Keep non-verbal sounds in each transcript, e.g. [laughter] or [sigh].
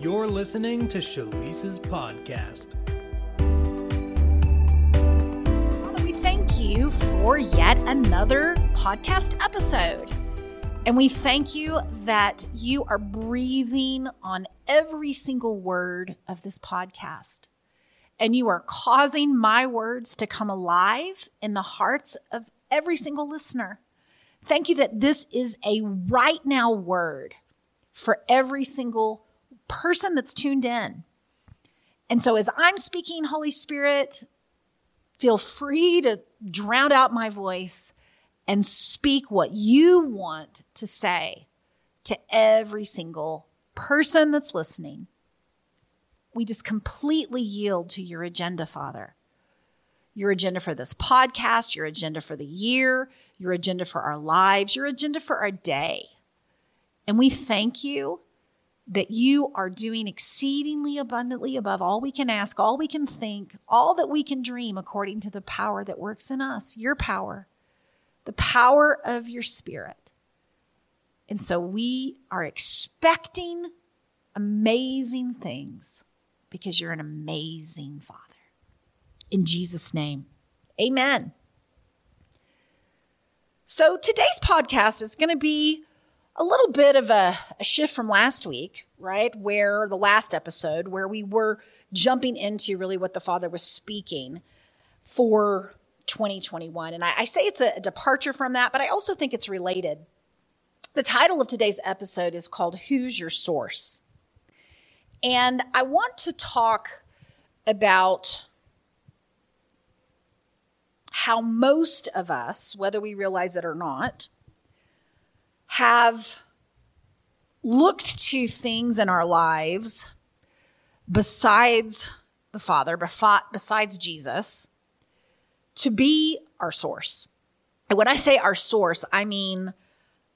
You're listening to Shalice's podcast. Father, we thank you for yet another podcast episode. And we thank you that you are breathing on every single word of this podcast. And you are causing my words to come alive in the hearts of every single listener. Thank you that this is a right now word for every single person that's tuned in. And so as I'm speaking, Holy Spirit, feel free to drown out my voice and speak what you want to say to every single person that's listening. We just completely yield to your agenda, Father. Your agenda for this podcast, your agenda for the year, your agenda for our lives, your agenda for our day. And we thank you that you are doing exceedingly abundantly above all we can ask, all we can think, all that we can dream according to the power that works in us, your power, the power of your spirit. And so we are expecting amazing things because you're an amazing Father. In Jesus' name, amen. So today's podcast is going to be a little bit of a, a, shift from last week, right? Where the last episode, where we were jumping into really what the Father was speaking for 2021. And I, I say it's a, a departure from that, but I also think it's related. The title of today's episode is called Who's Your Source? And I want to talk about how most of us, whether we realize it or not, have looked to things in our lives besides the Father, besides Jesus, to be our source. And when I say our source, I mean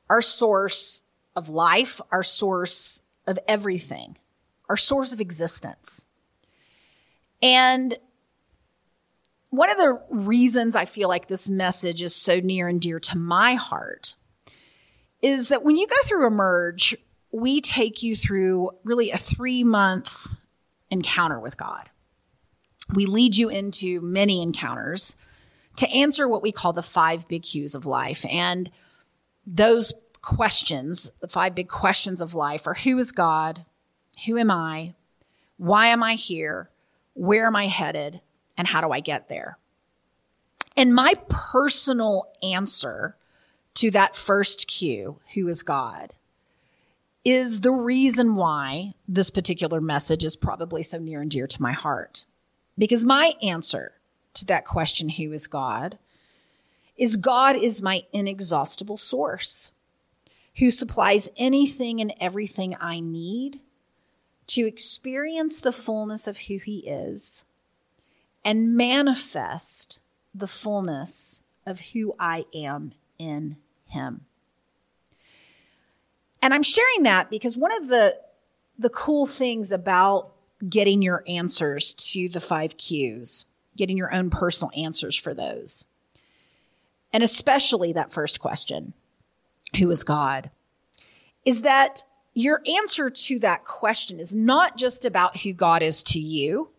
our source of life, our source of everything, our source of existence. And one of the reasons I feel like this message is so near and dear to my heart is that when you go through Emerge, we take you through really a three month encounter with God. We lead you into many encounters to answer what we call the five big Q's of life. And those questions, the five big questions of life, are who is God? Who am I? Why am I here? Where am I headed? And how do I get there? And my personal answer to that first Q, who is God, is the reason why this particular message is probably so near and dear to my heart. Because my answer to that question, who is God, is God is my inexhaustible source who supplies anything and everything I need to experience the fullness of who he is and manifest the fullness of who I am in him. And I'm sharing that because one of the the cool things about getting your answers to the 5 Qs, getting your own personal answers for those. And especially that first question, who is God? Is that your answer to that question is not just about who God is to you,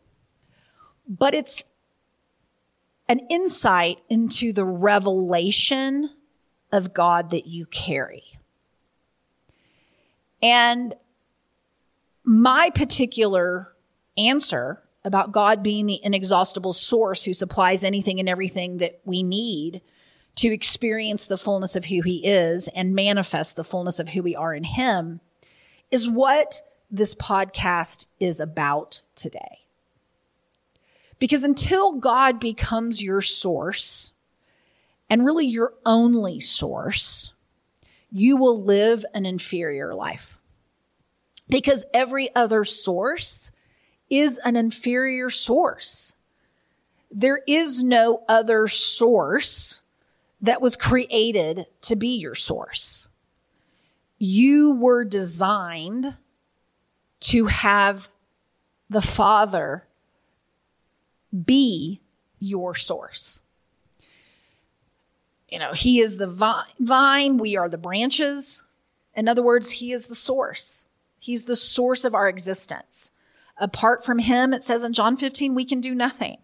but it's an insight into the revelation of God that you carry. And my particular answer about God being the inexhaustible source who supplies anything and everything that we need to experience the fullness of who he is and manifest the fullness of who we are in him is what this podcast is about today. Because until God becomes your source, and really your only source, you will live an inferior life. Because every other source is an inferior source. There is no other source that was created to be your source. You were designed to have the Father be your source you know, he is the vine, we are the branches. In other words, he is the source. He's the source of our existence. Apart from him, it says in John 15, we can do nothing.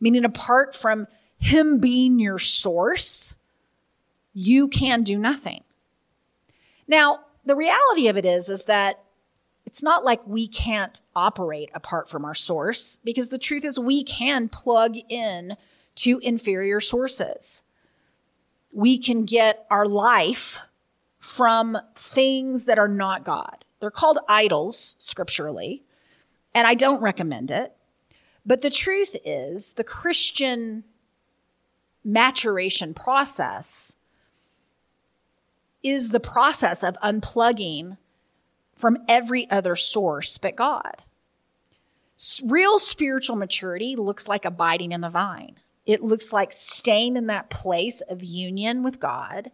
Meaning apart from him being your source, you can do nothing. Now, the reality of it is, is that it's not like we can't operate apart from our source because the truth is we can plug in to inferior sources. We can get our life from things that are not God. They're called idols scripturally, and I don't recommend it. But the truth is, the Christian maturation process is the process of unplugging from every other source but God. Real spiritual maturity looks like abiding in the vine. It looks like staying in that place of union with God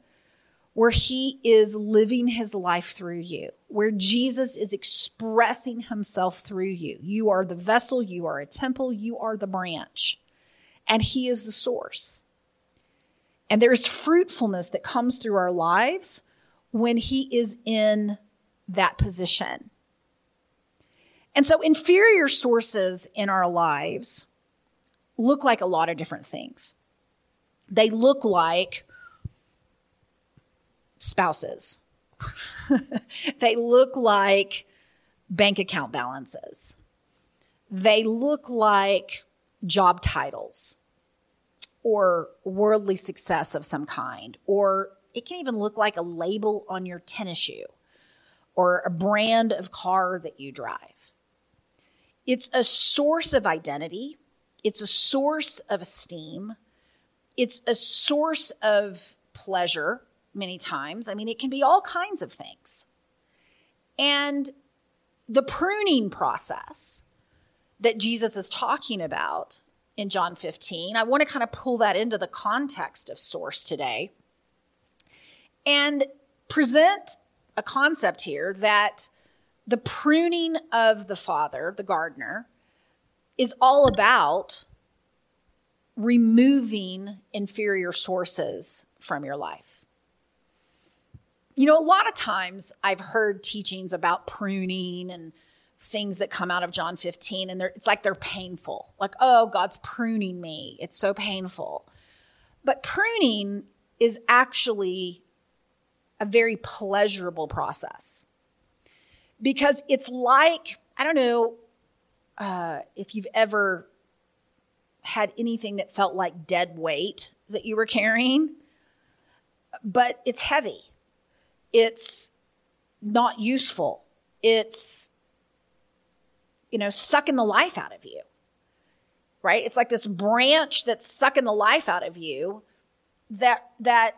where he is living his life through you, where Jesus is expressing himself through you. You are the vessel, you are a temple, you are the branch, and he is the source. And there's fruitfulness that comes through our lives when he is in that position. And so inferior sources in our lives look like a lot of different things. They look like spouses. [laughs] they look like bank account balances. They look like job titles or worldly success of some kind, or it can even look like a label on your tennis shoe or a brand of car that you drive. It's a source of identity. It's a source of esteem. It's a source of pleasure many times. I mean, it can be all kinds of things. And the pruning process that Jesus is talking about in John 15, I want to kind of pull that into the context of source today and present a concept here that the pruning of the father, the gardener, is all about removing inferior sources from your life. You know, a lot of times I've heard teachings about pruning and things that come out of John 15, and it's like they're painful. Like, oh, God's pruning me. It's so painful. But pruning is actually a very pleasurable process because it's like, I don't know uh, if you've ever had anything that felt like dead weight that you were carrying, but it's heavy it's not useful. It's, you know, sucking the life out of you, right? It's like this branch that's sucking the life out of you that, that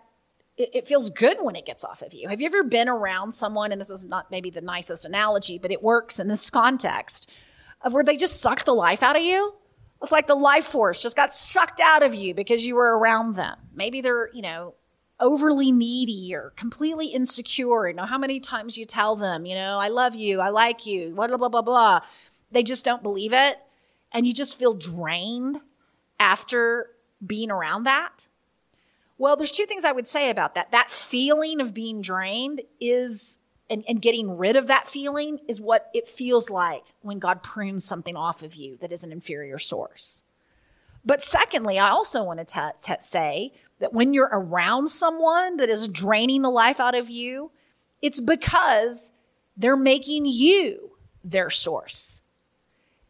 it, feels good when it gets off of you. Have you ever been around someone, and this is not maybe the nicest analogy, but it works in this [laughs] context of where they just suck the life out of you? It's like the life force just got sucked out of you because you were around them. Maybe they're, you know, overly needy or completely insecure. You know, how many times you tell them, you know, I love you, I like you, blah, blah, blah, blah. They just don't believe it. And you just feel drained after being around that. Well, there's two things I would say about that. That feeling of being drained is, and, and getting rid of that feeling is what it feels like when God prunes something off of you that is an inferior source. But secondly, I also want to t- t- say that when you're around someone that is draining the life out of you, it's because they're making you their source.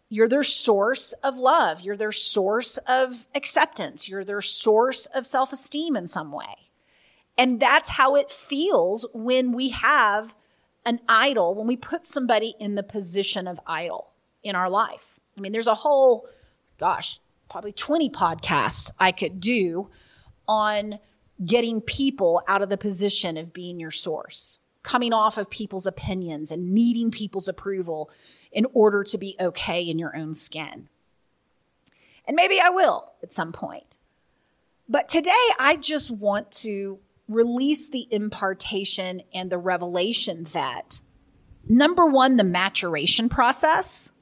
You're their source of love. You're their source of acceptance. You're their source of self esteem in some way. And that's how it feels when we have an idol, when we put somebody in the position of idol in our life. I mean, there's a whole, gosh, probably 20 podcasts I could do on getting people out of the position of being your source, coming off of people's opinions and needing people's approval in order to be okay in your own skin. And maybe I will at some point. But today I just want to release the impartation and the revelation that number one, the maturation process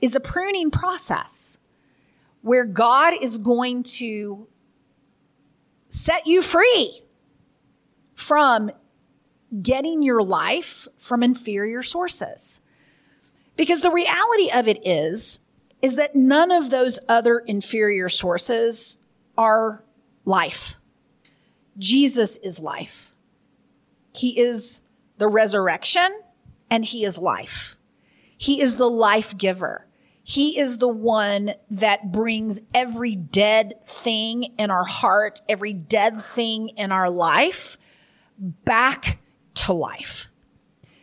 is a pruning process where God is going to set you free from getting your life from inferior sources. Because the reality of it is, is that none of those other inferior sources are life. Jesus is life. He is the resurrection and he is life. He is the life giver. He is the one that brings every dead thing in our heart, every dead thing in our life back to life.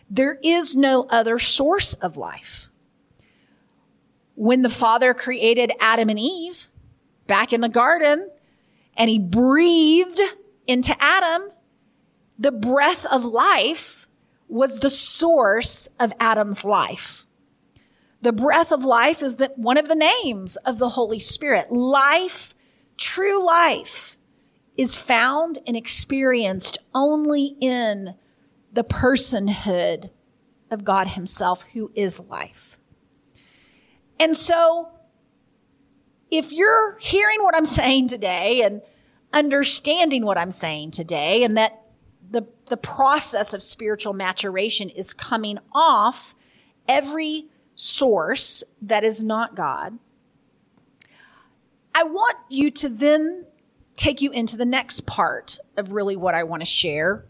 There is no other source of life. When the Father created Adam and Eve back in the garden and he breathed into Adam, the breath of life was the source of Adam's life. The breath of life is that one of the names of the Holy Spirit. Life, true life is found and experienced only in the personhood of God himself who is life. And so if you're hearing what I'm [laughs] saying today and understanding what I'm saying today and that the, the process of spiritual maturation is coming off every source that is not God, I want you to then take you into the next part of really what I want to share,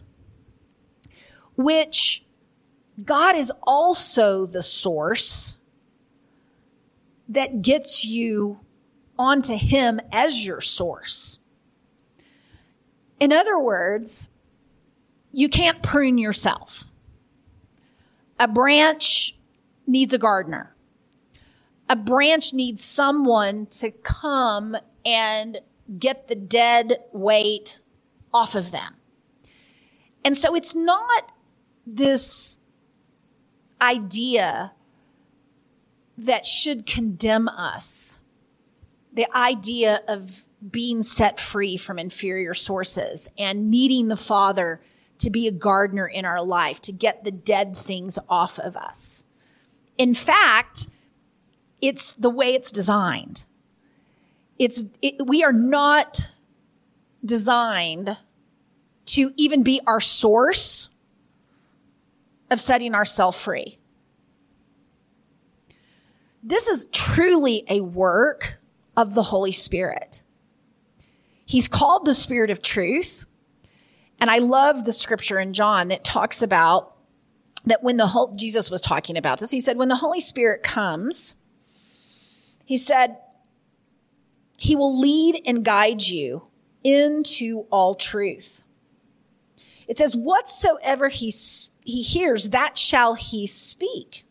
which God is also the source that gets you onto Him as your source. In other words, you can't prune yourself. A branch needs a gardener. A branch needs someone to come and get the dead weight off of them. And so it's not this idea that should condemn us. The idea of being set free from inferior sources and needing the Father to be a gardener in our life, to get the dead things off of us. In fact, it's the way it's designed. It's, it, we are not designed to even be our source of setting ourselves free. This is truly a work of the Holy Spirit. He's called the Spirit of truth. And I love the scripture in John that talks about that when the whole, Jesus was talking about this, he said, when the Holy Spirit comes, he said, he will lead and guide you into all truth. It says, whatsoever he, he hears, that shall he speak.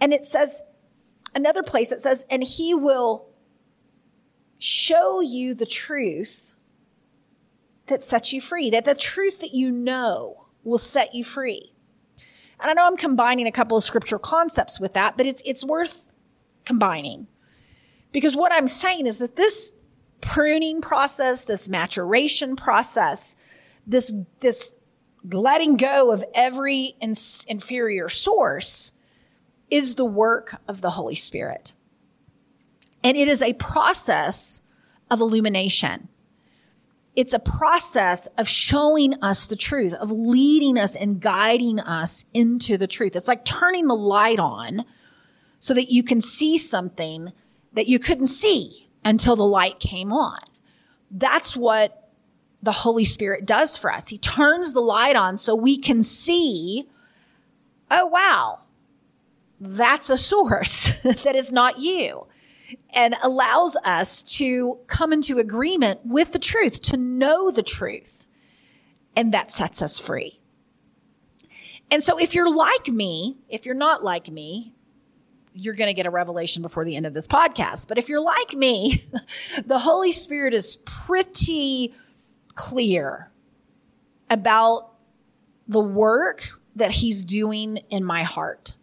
And it says, another place it says, and he will show you the truth that sets you free, that the truth that you know will set you free. And I know I'm combining a couple of scriptural concepts with that, but it's, it's worth combining. Because what I'm saying is that this pruning process, this maturation process, this, this letting go of every inferior source is the work of the Holy Spirit. And it is a process of illumination. It's a process of showing us the truth, of leading us and guiding us into the truth. It's like turning the light on so that you can see something that you couldn't see until the light came on. That's what the Holy Spirit does for us. He turns the light on so we can see, oh wow, that's a source [laughs] that is not you and allows us to come into agreement with the truth, to know the truth. And that sets us free. And so if you're like me, if you're not like me, you're going to get a revelation before the end of this podcast. But if you're like me, [laughs] the Holy Spirit is pretty clear about the work that he's doing in my heart.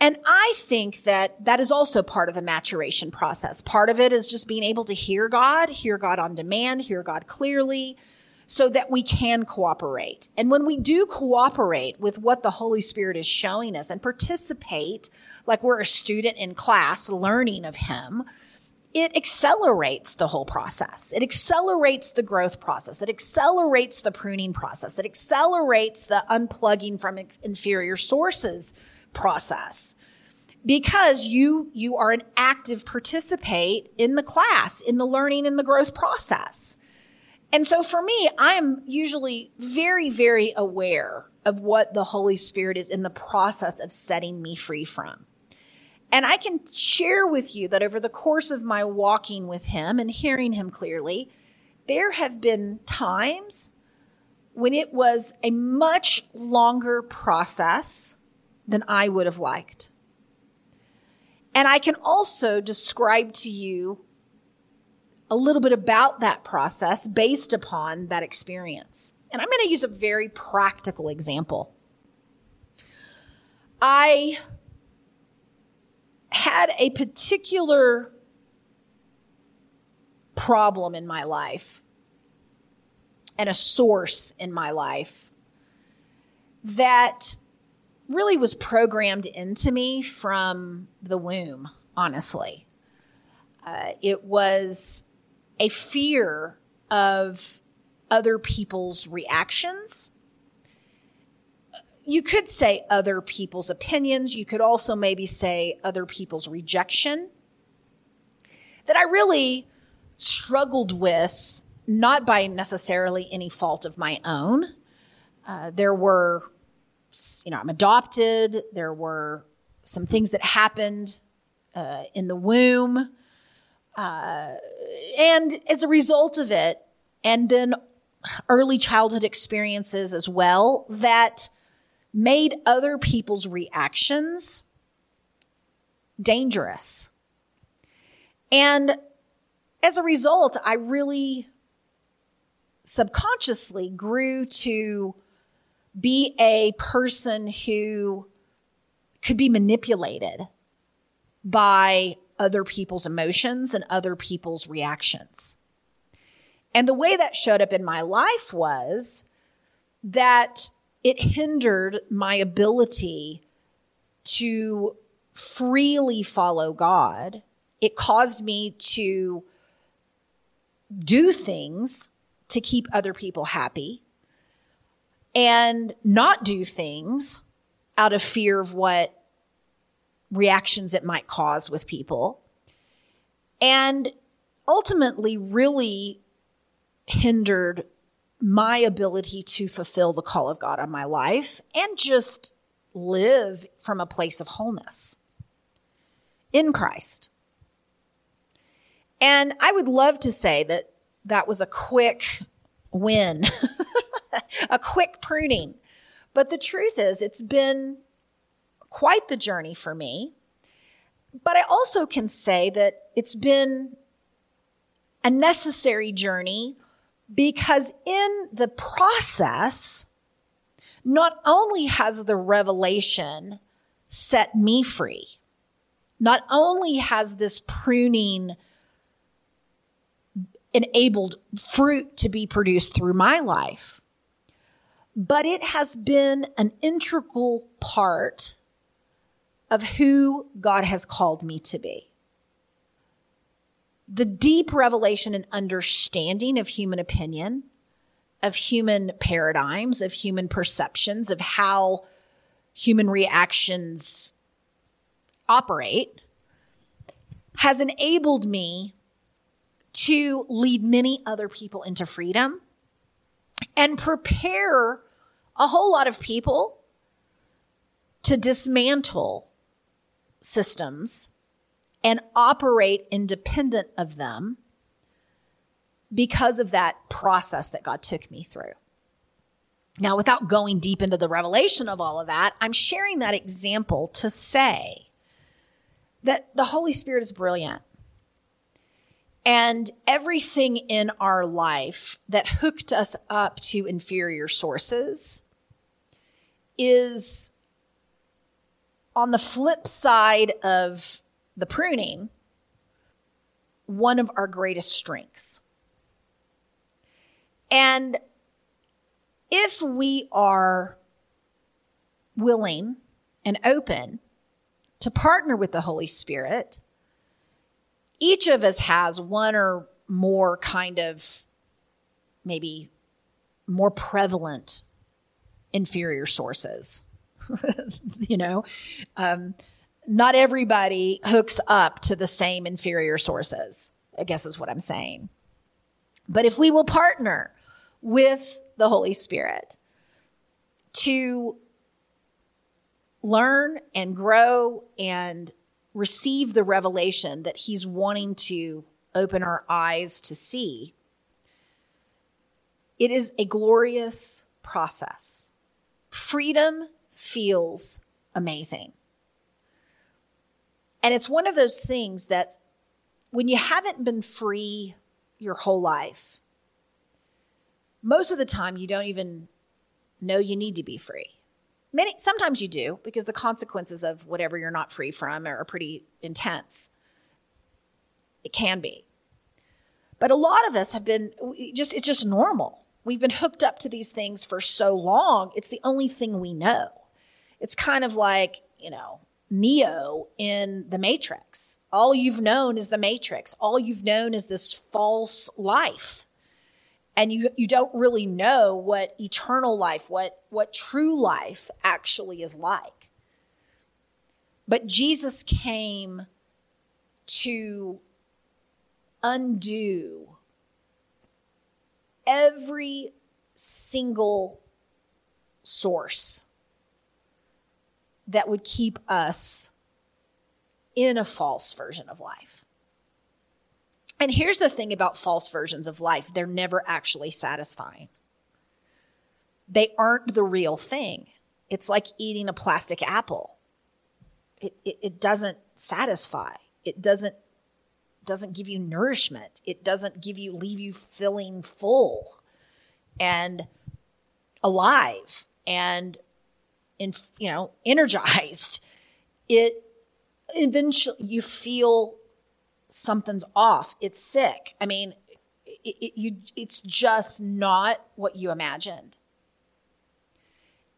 And I think that that is also part of the maturation process. Part of it is just being able to hear God, hear God on demand, hear God clearly, so that we can cooperate. And when we do cooperate with what the Holy Spirit is showing us and participate like we're a student in class learning of Him, it accelerates the whole process. It accelerates the growth process. It accelerates the pruning process. It accelerates the unplugging from inferior sources process because you, you are an active participate in the class, in the learning and the growth process. And so for me, I am usually very, very aware of what the Holy Spirit is in the process of setting me free from. And I can share with you that over the course of my walking with him and hearing him clearly, there have been times when it was a much longer process than I would have liked. And I can also describe to you a little bit about that process based upon that experience. And I'm going to use a very practical example. I had a particular problem in my life and a source in my life that really was programmed into me from the womb, honestly. Uh, it was a fear of other people's reactions you could say other people's opinions. You could also maybe say other people's rejection that I really struggled with, not by necessarily any fault of my own. Uh, there were, you know, I'm adopted. There were some things that happened uh, in the womb. Uh, and as a result of it, and then early childhood experiences as well, that made other people's reactions dangerous. And as a result, I really subconsciously grew to be a person who could be manipulated by other people's emotions and other people's reactions. And the way that showed up in my life was that it hindered my ability to freely follow God. It caused me to do things to keep other people happy and not do things out of fear of what reactions it might cause with people. And ultimately, really hindered my ability to fulfill the call of God on my life and just live from a place of wholeness in Christ. And I would love to say that that was a quick win, [laughs] [laughs] a quick pruning. But the truth is, it's been quite the journey for me. But I also can say that it's been a necessary journey because in the process, not only has the revelation set me free, not only has this pruning enabled fruit to be produced through my life, but it has been an integral part of who God has called me to be. The deep revelation and understanding of human opinion, of human paradigms, of human perceptions, of how human reactions operate has enabled me to lead many other people into freedom and prepare a whole lot of people to dismantle systems and operate independent of them because of that process that God took me through. Now, without going deep into the revelation of all of that, I'm sharing that example to say that the Holy Spirit is brilliant. And everything in our life that hooked us up to inferior sources is on the flip side of the pruning one of our greatest strengths. And if we are willing and open to partner with the Holy Spirit, each of us has one or more kind of maybe more prevalent inferior sources. [laughs] you know, um, not everybody hooks up to the same inferior sources, I guess is what I'm saying. But if we will partner with the Holy Spirit to learn and grow and receive the revelation that He's wanting to open our eyes to see, it is a glorious process. Freedom feels amazing. And it's one of those things that when you haven't been free your whole life, most of the time you don't even know you need to be free. Many sometimes you do because the consequences of whatever you're not free from are pretty intense. It can be. But a lot of us have been just it's just normal. We've been hooked up to these things for so long. It's the only thing we know. It's kind of like, you know, Neo in the Matrix. All you've known is the Matrix. All you've known is this false life. And you, you don't really know what eternal life, what, what true life actually is like. But Jesus came to undo every single source that would keep us in a false version of life. And here's the thing about false versions of life they're never actually satisfying. They aren't the real thing. It's like eating a plastic apple. It, it, it doesn't satisfy. It doesn't doesn't give you nourishment. It doesn't give you leave you feeling full and alive and in, you know, [laughs] energized. It eventually you feel something's off. It's sick. I mean, it, it, you, it's just not what you imagined.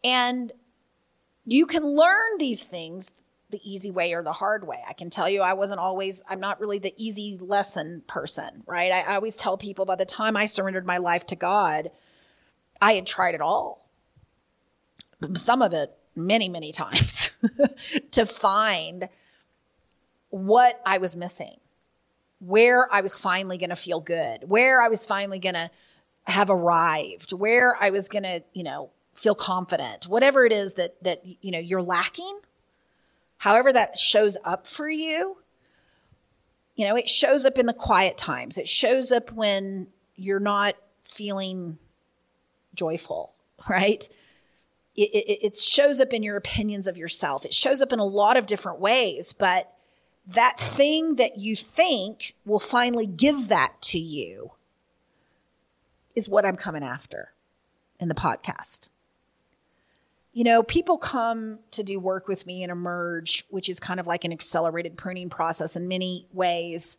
And you can learn these things the easy way or the hard way. I can tell you I wasn't always, I'm not really the easy lesson person, right? I, I always tell people by the time I surrendered my life to God, I had tried it all. Some of it many, many [laughs] times to find what I was missing, where I was finally going to feel good, where I was finally going to have arrived, where I was going to, you know, feel confident, whatever it is that, that, you know, you're lacking, however that shows up for you. You know, it shows up in the quiet times. It shows up when you're not feeling joyful, right? It, it, it, shows up in your opinions of yourself. It shows up in a lot of different ways, but that thing that you think will finally give that to you is what I'm coming after in the podcast. You know, people come to do work with me and emerge, which is kind of like an accelerated pruning process in many ways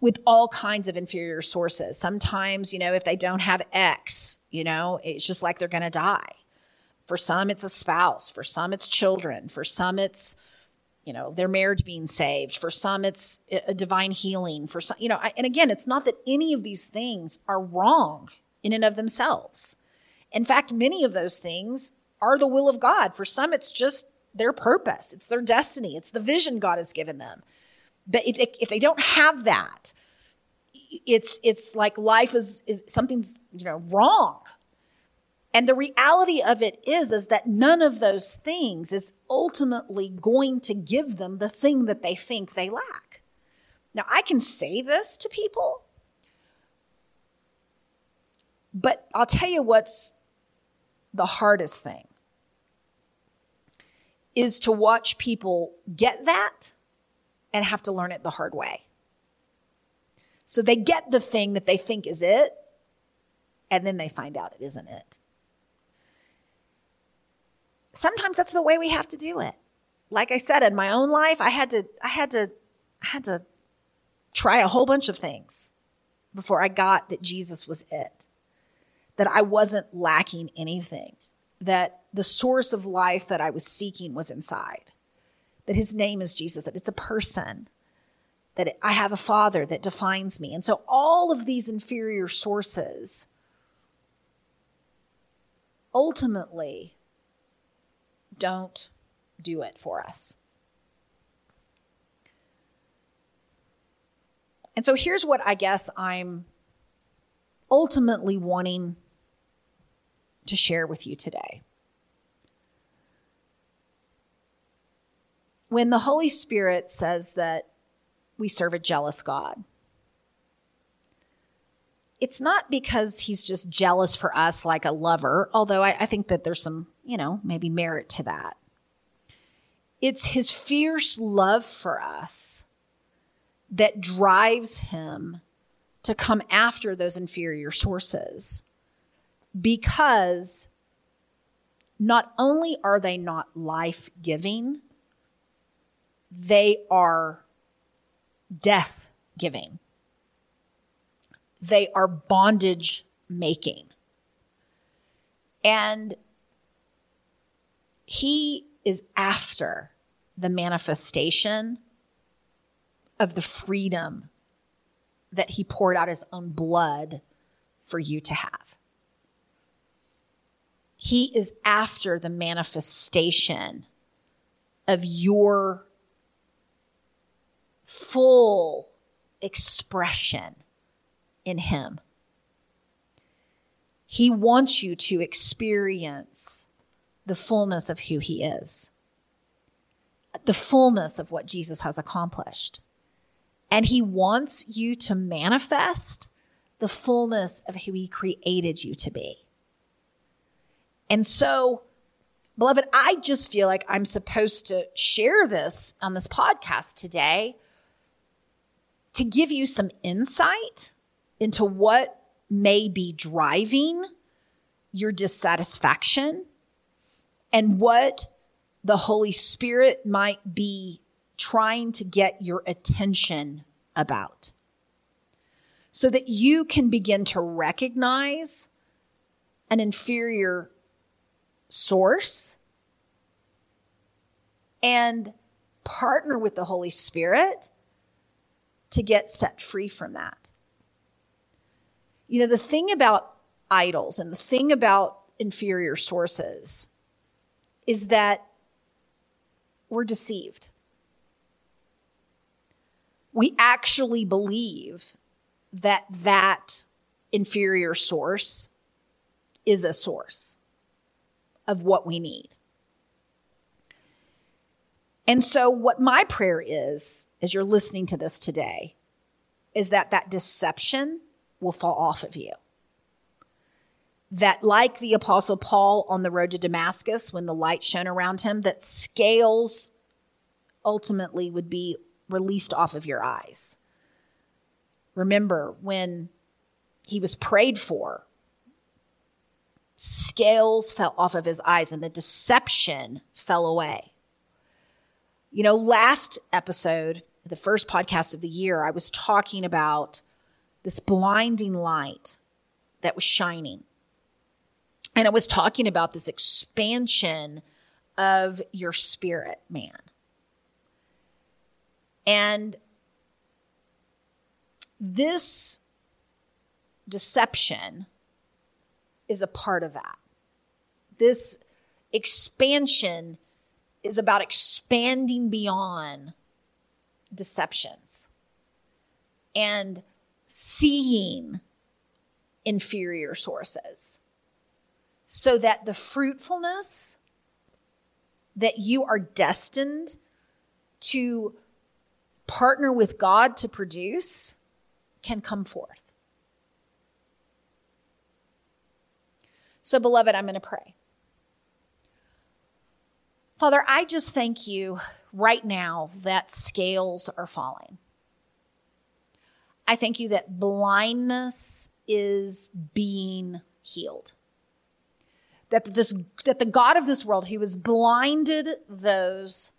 with all kinds of inferior sources. Sometimes, you know, if they don't have X, you know, it's just like they're going to die. For some, it's a spouse. For some, it's children. For some, it's, you know, their marriage being saved. For some, it's a divine healing. For some, you know, and again, it's not that any of these things are wrong in and of themselves. In fact, many of those things are the will of God. For some, it's just their purpose. It's their destiny. It's the vision God has given them. But if if they don't have that, it's it's like life is is something's you know wrong. And the reality of it is is that none of those things is ultimately going to give them the thing that they think they lack. Now, I can say this to people, but I'll tell you what's the hardest thing is to watch people get that and have to learn it the hard way. So they get the thing that they think is it, and then they find out it isn't it. Sometimes that's the way we have to do it. Like I said, in my own life, I had to, I had to, I had to try a whole bunch of things before I got that Jesus was it, that I wasn't lacking anything, that the source of life that I was seeking was inside that his name is Jesus, that it's a person, that I have a father that defines me. And so all of these inferior sources ultimately don't do it for us. And so here's what I guess I'm ultimately wanting to share with you today. When the Holy Spirit says that we serve a jealous God, it's not because he's just jealous for us like a lover, although I, I, think that there's some, you know, maybe merit to that. It's his fierce love for us that drives him to come after those inferior sources because not only are they not life giving, they are death giving. They are bondage making. And he is after the manifestation of the freedom that he poured out his own blood for you to have. He is after the manifestation of your full expression in him. He wants you to experience the fullness of who he is, the fullness of what Jesus has accomplished. And he wants you to manifest the fullness of who he created you to be. And so, beloved, I just feel like I'm supposed to share this on this podcast today to give you some insight into what may be driving your dissatisfaction and what the Holy Spirit might be trying to get your attention about so that you can begin to recognize an inferior source and partner with the Holy Spirit to get set free from that. You know, the thing about idols and the thing about inferior sources is that we're deceived we actually believe that that inferior source is a source of what we need. And so, what my prayer is, as you're listening to this today, is that that deception will fall off of you. That, like the Apostle Paul on the road to Damascus, when the light shone around him, that scales ultimately would be released off of your eyes. Remember when he was prayed for, scales fell off of his eyes and the deception fell away. You know, last episode, the first podcast of the year, I was talking about this blinding light that was shining. And I was talking about this expansion of your spirit, man. And this deception is a part of that. This expansion is about expanding beyond deceptions and seeing inferior sources so that the fruitfulness that you are destined to partner with God to produce can come forth. So, beloved, I'm going to pray. Father, I just thank you right now that scales are falling. I thank you that blindness is being healed. That this that the God of this world who has blinded those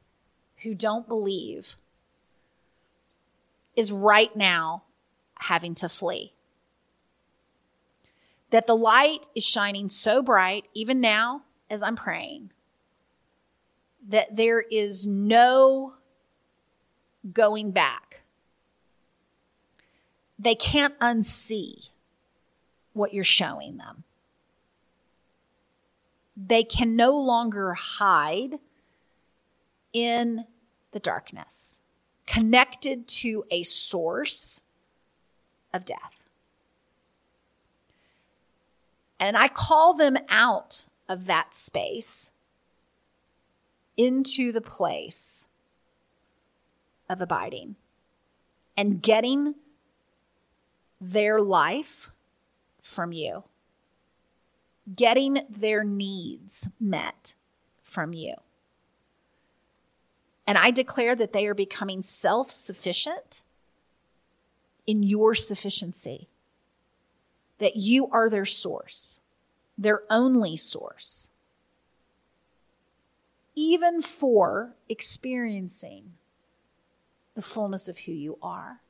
who don't believe is right now having to flee. That the light is shining so bright, even now as I'm praying, that there is no going back they can't unsee what you're showing them. They can no longer hide in the darkness, connected to a source of death. And I call them out of that space into the place of abiding and getting their life from you, getting their needs met from you. And I declare that they are becoming self sufficient in your sufficiency, that you are their source, their only source, even for experiencing the fullness of who you are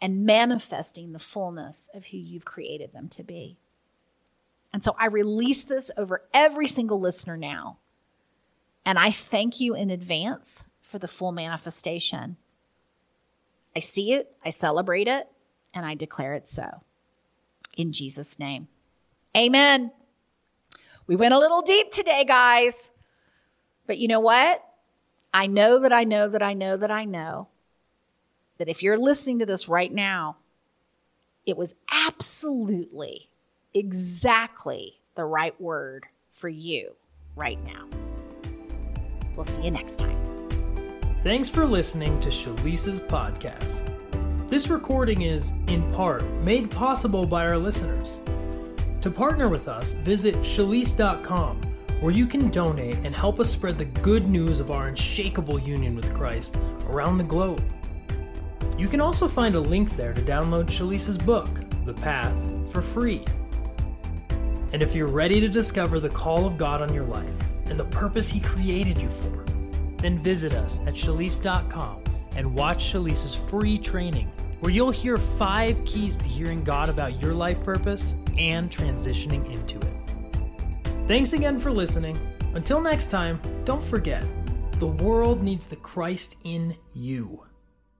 and manifesting the fullness of who you've created them to be. And so I release this over every single listener now. And I thank you in advance for the full manifestation. I see it, I celebrate it, and I declare it so. In Jesus' name. Amen. We went a little deep today, guys. But you know what? I know that I know that I know that I know that if you're listening to this right now, it was absolutely exactly the right word for you right now. We'll see you next time. Thanks for listening to Shalisa's podcast. This recording is, in part, made possible by our listeners. To partner with us, visit shalise.com, where you can donate and help us spread the good news of our unshakable union with Christ around the globe. You can also find a link there to download Shalisa's book, The Path, for free. And if you're ready to discover the call of God on your life and the purpose He created you for, then visit us at shalise.com and watch Shalisa's free training, where you'll hear five keys to hearing God about your life purpose and transitioning into it. Thanks again for listening. Until next time, don't forget the world needs the Christ in you.